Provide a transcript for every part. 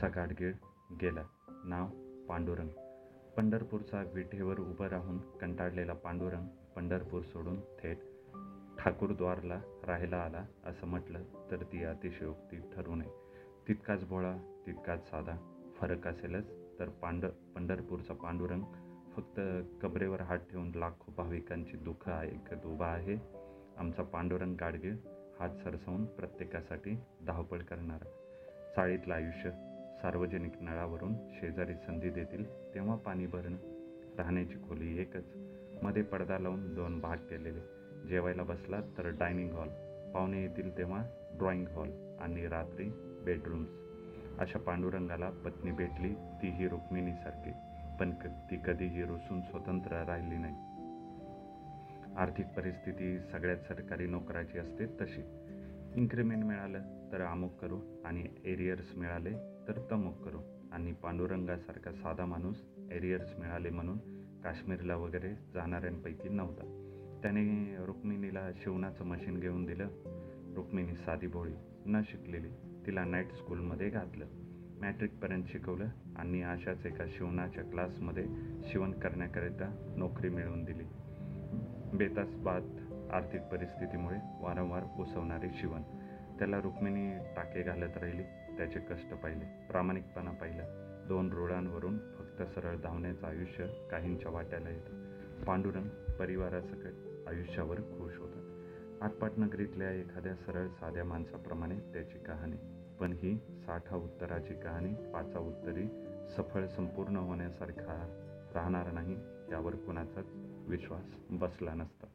आमचा गाडगीळ गेला. नाव पांडुरंग. पंढरपूरचा विठेवर उभं राहून कंटाळलेला पांडुरंग पंढरपूर सोडून थेट ठाकूरद्वारला राहायला आला असं म्हटलं तर ती अतिशयोक्ती ठरू नये. तितकाच भोळा तितकाच साधा फरक असेलच तर पांड पंढरपूरचा पांडुरंग फक्त कबरेवर हात ठेवून लाखो भाविकांची दुःख ऐकत उभा आहे. आमचा पांडुरंग गाडगीळ हात सरसवून प्रत्येकासाठी धावपळ करणारा. चाळीतलं आयुष्य सार्वजनिक नळावरून शेजारी संधी देतील तेव्हा पाणी भरणं राहण्याची खोली एकच. मध्ये पडदा लावून दोन भाग केलेले. जेवायला बसला तर डायनिंग हॉल पाहुणे येतील तेव्हा ड्रॉइंग हॉल आणि रात्री बेडरूम्स. अशा पांडुरंगाला पत्नी भेटली तीही रुक्मिणीसारखी पण क ती कधीही रुसून स्वतंत्र राहिली नाही. आर्थिक परिस्थिती सगळ्यात सरकारी नोकराची असते तशी. इन्क्रिमेंट मिळालं तर अमुक करू आणि एरियर्स मिळाले तर तमुक करू. आणि पांडुरंगासारखा साधा माणूस एरियर्स मिळाले म्हणून काश्मीरला वगैरे जाणाऱ्यांपैकी नव्हता. त्याने रुक्मिणीला शिवणाचं मशीन घेऊन दिलं. रुक्मिणी साधी भोळी न शिकलेली तिला नाईट स्कूलमध्ये घातलं. मॅट्रिकपर्यंत शिकवलं आणि अशाच एका शिवणाच्या क्लासमध्ये शिवण करण्याकरिता नोकरी मिळवून दिली. बेतास बाद आर्थिक परिस्थितीमुळे वारंवार उसवणारे शिवण. त्याला रुक्मिणी टाके घालत राहिली. त्याचे कष्ट पाहिले. प्रामाणिकपणा पाहिला. दोन रुळांवरून फक्त सरळ धावण्याचं आयुष्य काहींच्या वाट्याला येतं. पांडुरंग परिवारासकट आयुष्यावर खुश होता. आटपाट नगरीतल्या एखाद्या सरळ साध्या माणसाप्रमाणे त्याची कहाणी. पण ही साठा उत्तराची कहाणी पाचा उत्तरी सफळ संपूर्ण होण्यासारखा राहणार नाही यावर कुणाचाच विश्वास बसला नसता.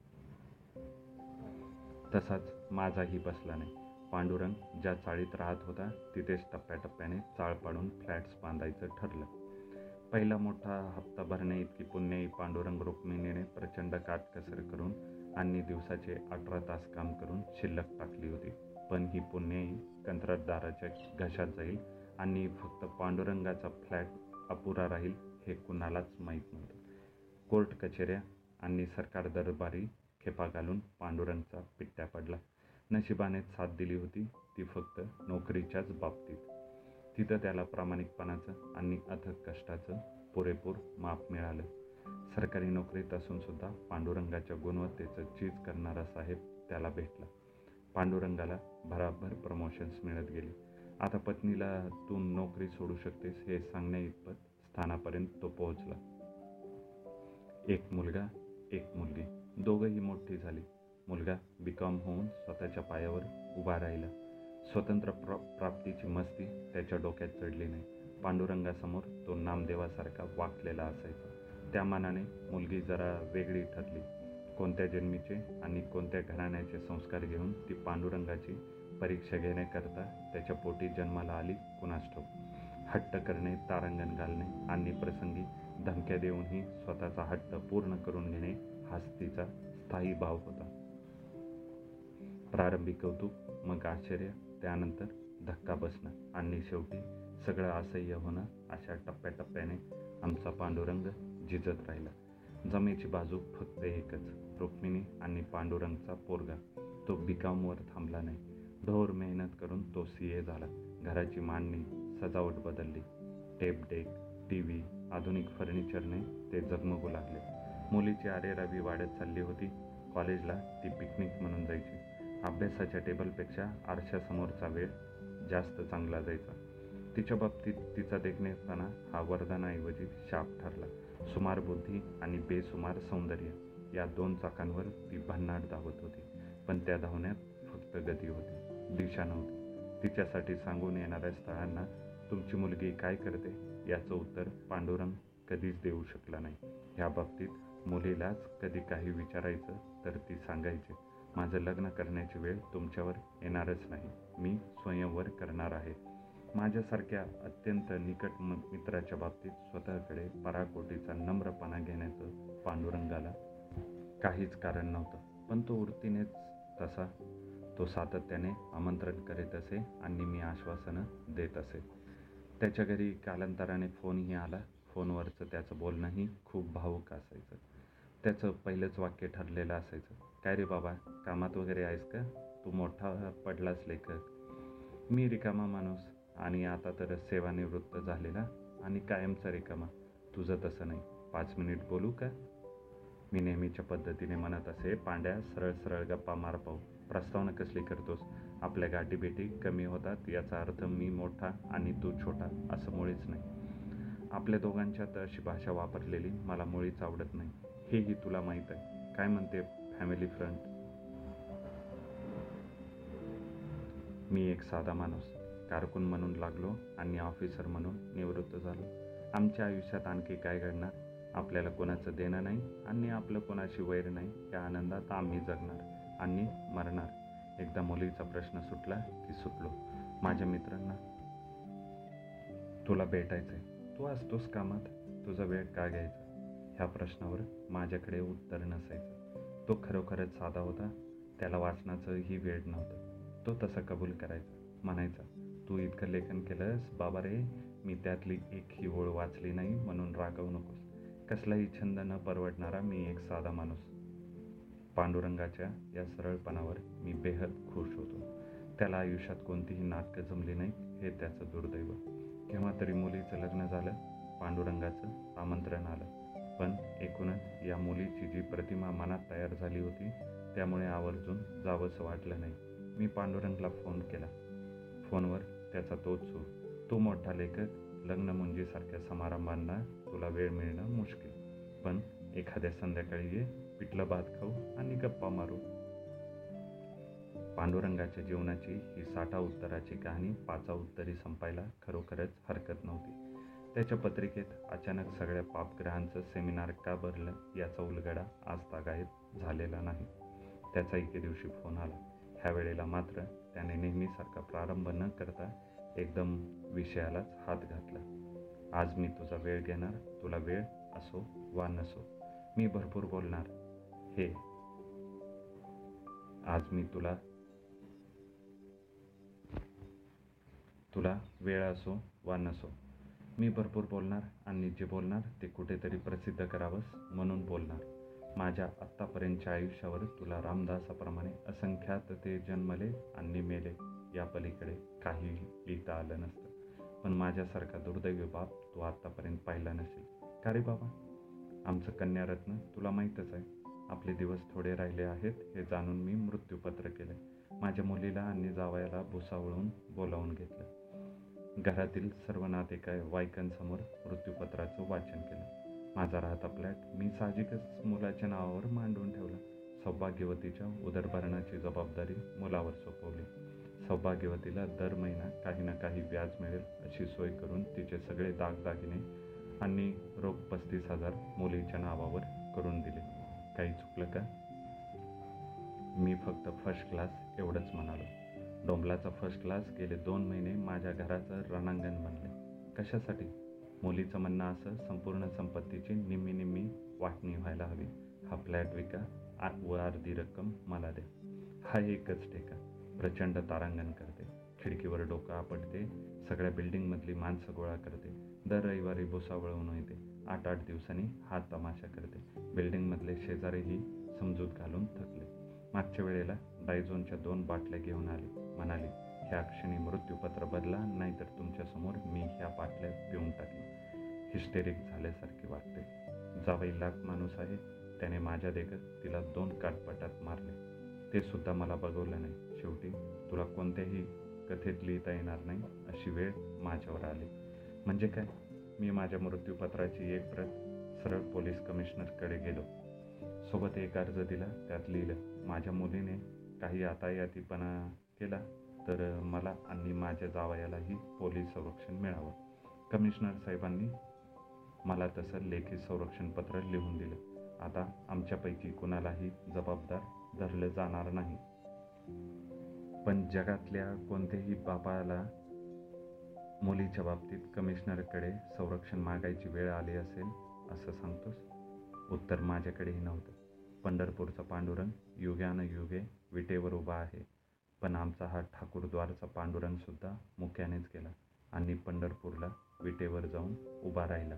तसाच माझाही बसला नाही. पांडुरंग ज्या चाळीत राहत होता तिथेच टप्प्याटप्प्याने चाळ पाडून फ्लॅट्स बांधायचं ठरलं. पहिला मोठा हप्ता भरणे इतकी पुण्याई पांडुरंग रुक्मिणीने प्रचंड काटकसर करून आणि दिवसाचे अठरा तास काम करून शिल्लक टाकली होती. पण ही पुण्याई कंत्राटदाराच्या घशात जाईल आणि फक्त पांडुरंगाचा फ्लॅट अपुरा राहील हे कुणालाच माहीत नव्हतं. कोर्ट कचेऱ्या आणि सरकार दरबारी खेपा घालून पांडुरंगचा पिट्ट्या पडला. नशिबाने साथ दिली होती ती फक्त नोकरीच्याच बाबतीत. तिथं त्याला प्रामाणिकपणाचं आणि अथक कष्टाचं पुरेपूर माप मिळालं. सरकारी नोकरीत असूनसुद्धा पांडुरंगाच्या गुणवत्तेचं चीज करणारा साहेब त्याला भेटला. पांडुरंगाला भराभर प्रमोशन्स मिळत गेले. आता पत्नीला तू नोकरी सोडू शकतेस हे सांगण्या इतपत स्थानापर्यंत तो पोहोचला. एक मुलगा एक मुलगी. दोघंही मोठी झाली. मुलगा बी कॉम होऊन स्वतःच्या पायावर उभा राहिला. स्वतंत्र प्र प्राप्तीची मस्ती त्याच्या डोक्यात चढली नाही. पांडुरंगासमोर तो नामदेवासारखा वाकलेला असायचा. त्या मानाने मुलगी जरा वेगळी ठरली. कोणत्या जन्मीचे आणि कोणत्या घराण्याचे संस्कार घेऊन ती पांडुरंगाची परीक्षा घेण्याकरता त्याच्या पोटी जन्माला आली कुणास हट्ट करणे तारांगण घालणे आणि प्रसंगी धमक्या देऊनही स्वतःचा हट्ट पूर्ण करून घेणे हाच तिचा स्थायी भाव होता. प्रारंभी कौतुक मग आश्चर्य त्यानंतर धक्का बसणं आणि शेवटी सगळं असह्य होणं अशा टप्प्याटप्प्याने आमचा पांडुरंग झिजत राहिला. जमेची बाजू फक्त एकच रुक्मिणी आणि पांडुरंगचा पोरगा. तो बिकामवर थांबला नाही. ढोर मेहनत करून तो सी ए झाला. घराची मांडणी सजावट बदलली. टेप डेक टी व्ही आधुनिक फर्निचरने ते जगमगू लागले. मुलीची आरेरावी वाढत चालली होती. कॉलेजला ती पिकनिक म्हणून जायची. अभ्यासाच्या टेबलपेक्षा आरशासमोरचा वेळ जास्त चांगला जायचा. तिच्या बाबतीत तिचा देखणेपणा हा वरदानाऐवजी शाप ठरला. सुमार बुद्धी आणि बेसुमार सौंदर्य या दोन चाकांवर ती भन्नाट धावत होती. पण त्या धावण्यात फक्त गती होती. दिशा नव्हती. तिच्यासाठी सांगून येणाऱ्या स्थळांना तुमची मुलगी काय करते? याचं उत्तर पांडुरंग कधीच देऊ शकला नाही. ह्या बाबतीत मुलीलाच कधी काही विचारायचं तर ती सांगायची माझं लग्न करण्याची वेळ तुमच्यावर येणारच नाही. मी स्वयंवर करणार आहे. माझ्यासारख्या अत्यंत निकट मित्राच्या बाबतीत स्वतःकडे पराकोटीचा नम्रपणा घेण्याचं पांडुरंगाला काहीच कारण नव्हतं. पण तो वृत्तीनेच तसा तो सातत्याने आमंत्रण करीत असे आणि मी आश्वासनं देत असे. त्याच्या घरी कालांतराने फोनही आला. फोनवरचं त्याचं बोलणंही खूप भावुक असायचं. त्याचं पहिलंच वाक्य ठरलेलं असायचं. काय रे बाबा कामात वगैरे आहेस का? तू मोठा पडलास लेखक. मी रिकामा माणूस आणि आता तर सेवानिवृत्त झालेला आणि कायमचा रिकामा. तुझं तसं नाही. पाच मिनिट बोलू का? मी नेहमीच्या पद्धतीने म्हणत असे पांड्या सरळ सरळ गप्पा मार पाहू. प्रस्तावना कसली करतोस? आपल्या गाठीभेटी कमी होतात याचा अर्थ मी मोठा आणि तू छोटा असं मुळीच नाही. आपल्या दोघांच्यात अशी भाषा वापरलेली मला मुळीच आवडत नाही. हेही तुला माहीत आहे काय म्हणते फॅमिली फ्रंट मी एक साधा माणूस कारकून म्हणून लागलो आणि ऑफिसर म्हणून निवृत्त झालो. आमच्या आयुष्यात आणखी काय घडणार? आपल्याला कोणाचं देणं नाही आणि आपलं कोणाशी वैर नाही या आनंदात आम्ही जगणार आणि मरणार. एकदा मुलीचा प्रश्न सुटला की सुटलो. माझ्या मित्रांना तुला भेटायचंय. तू असतोस कामात. तुझा वेळ का घ्यायचा? ह्या प्रश्नावर माझ्याकडे उत्तर नसायचं. तो खरोखरच साधा होता. त्याला वाचनाचंही वेळ नव्हतं. तो तसा कबूल करायचा. म्हणायचा तू इतकं लेखन केलंस बाबा रे मी त्यातली एक ही ओळ वाचली नाही म्हणून रागवू नकोस. कसलाही छंद न परवडणारा मी एक साधा माणूस. पांडुरंगाच्या या सरळपणावर मी बेहद खुश होतो. त्याला आयुष्यात कोणतीही नाटकं जमली नाही हे त्याचं दुर्दैव. केव्हा तरी मुलीचं लग्न झालं पांडुरंगाचं आमंत्रण आलं. पण एकूणच या मुलीची जी प्रतिमा मनात तयार झाली होती त्यामुळे आवर्जून जावंसं वाटलं नाही. मी पांडुरंगला फोन केला. फोनवर त्याचा तोच सूर. तू मोठा लेखक लग्न मुंजीसारख्या समारंभांना तुला वेळ मिळणं मुश्किल. पण एखाद्या संध्याकाळी ये पिठलं भात खाऊ आणि गप्पा मारू. पांडुरंगाच्या जीवनाची ही साठा उत्तराची कहाणी पाचा उत्तरी संपायला खरोखरच हरकत नव्हती. त्याच्या पत्रिकेत अचानक सगळ्या पापग्रहांचं सेमिनार का भरलं याचा उलगडा आज तागायत झालेला नाही. त्याचा एके दिवशी फोन आला. ह्या वेळेला मात्र त्याने नेहमीसारखा प्रारंभ न करता एकदम विषयालाच हात घातला. आज मी तुझा वेळ घेणार तुला वेळ असो वा नसो मी भरपूर बोलणार. हे आज मी तुला तुला वेळ असो वा नसो मी भरपूर बोलणार आणि जे बोलणार ते कुठेतरी प्रसिद्ध करावंस म्हणून बोलणार. माझ्या आत्तापर्यंतच्या आयुष्यावर तुला रामदासाप्रमाणे असंख्यात ते जन्मले आणि मेले. या पलीकडे काहीही लिहिता आलं नसतं. पण माझ्यासारखा दुर्दैवी बाप तू आत्तापर्यंत पाहिला नसेल. का रे बाबा? आमचं कन्यारत्न तुला माहीतच आहे. आपले दिवस थोडे राहिले आहेत हे जाणून मी मृत्यूपत्र केलं. माझ्या मुलीला आणि जावयाला भुसावळून बोलावून घेतलं. घरातील सर्व नातेकाय वायकांसमोर मृत्यूपत्राचं वाचन केलं. माझा राहता फ्लॅट मी साहजिकच मुलाच्या नावावर मांडून ठेवला. सौभाग्यवतीच्या उदरभरणाची जबाबदारी मुलावर सोपवली. सौभाग्यवतीला दर महिना काही ना काही व्याज मिळेल अशी सोय करून तिचे सगळे दागदागिने आणि रोख पस्तीस हजार मुलीच्या नावावर करून दिले. काही चुकलं का? मी फक्त फर्स्ट क्लास एवढंच म्हणालो. डोंबलाचा फर्स्ट क्लास गेले दोन महिने माझ्या घराचं रणांगण बनले. कशासाठी? मुलीचं म्हणणं असं संपूर्ण संपत्तीची निम्मी निम्मी वाटणी व्हायला हवी. हा फ्लॅट विका व अर्धी रक्कम मला द्या हा एकच टेका प्रचंड तारांगण करते. खिडकीवर डोकं आपटते. सगळ्या बिल्डिंगमधली माणसं गोळा करते. दर रविवारी भुसावळून येते. आठ आठ दिवसांनी हा तमाशा करते. बिल्डिंगमधले शेजारीही समजूत घालून थकले. मागच्या वेळेला डायझोनच्या दोन बाटल्या घेऊन आली. म्हणाले ह्या क्षणी मृत्यूपत्र बदला नाहीतर तुमच्यासमोर मी ह्या बाटल्या पिऊन टाकली हिस्टेरिक झाल्यासारखे वाटते. जावई लाख माणूस आहे. त्याने माझ्या देखत तिला दोन काटपटात मारले. ते सुद्धा मला बघवलं नाही. शेवटी तुला कोणत्याही कथेत लिहिता येणार नाही अशी वेळ माझ्यावर आली. म्हणजे काय? मी माझ्या मृत्यूपत्राची एक प्रत सरळ पोलीस कमिशनरकडे गेलो. सोबत एक अर्ज दिला. त्यात लिहिलं माझ्या मुलीने काही आतायातीपणा केला तर मला आणि माझ्या जावयालाही पोलीस संरक्षण मिळावं. कमिशनर साहेबांनी मला तसं लेखी संरक्षण पत्र लिहून दिलं. आता आमच्यापैकी कुणालाही जबाबदार धरलं जाणार नाही. पण जगातल्या कोणत्याही बापाला मुलीच्या बाबतीत कमिशनरकडे संरक्षण मागायची वेळ आली असेल असं सांगतोस? उत्तर माझ्याकडेही नव्हतं. पंढरपूरचा पांडुरंग युग्यानुयुगे विटेवर उभा आहे. पण आमचा हा ठाकूरद्वारचा पांडुरंगसुद्धा मुख्यानेच मुक्यानेच गेला आणि पंढरपूरला विटेवर जाऊन उभा राहिला.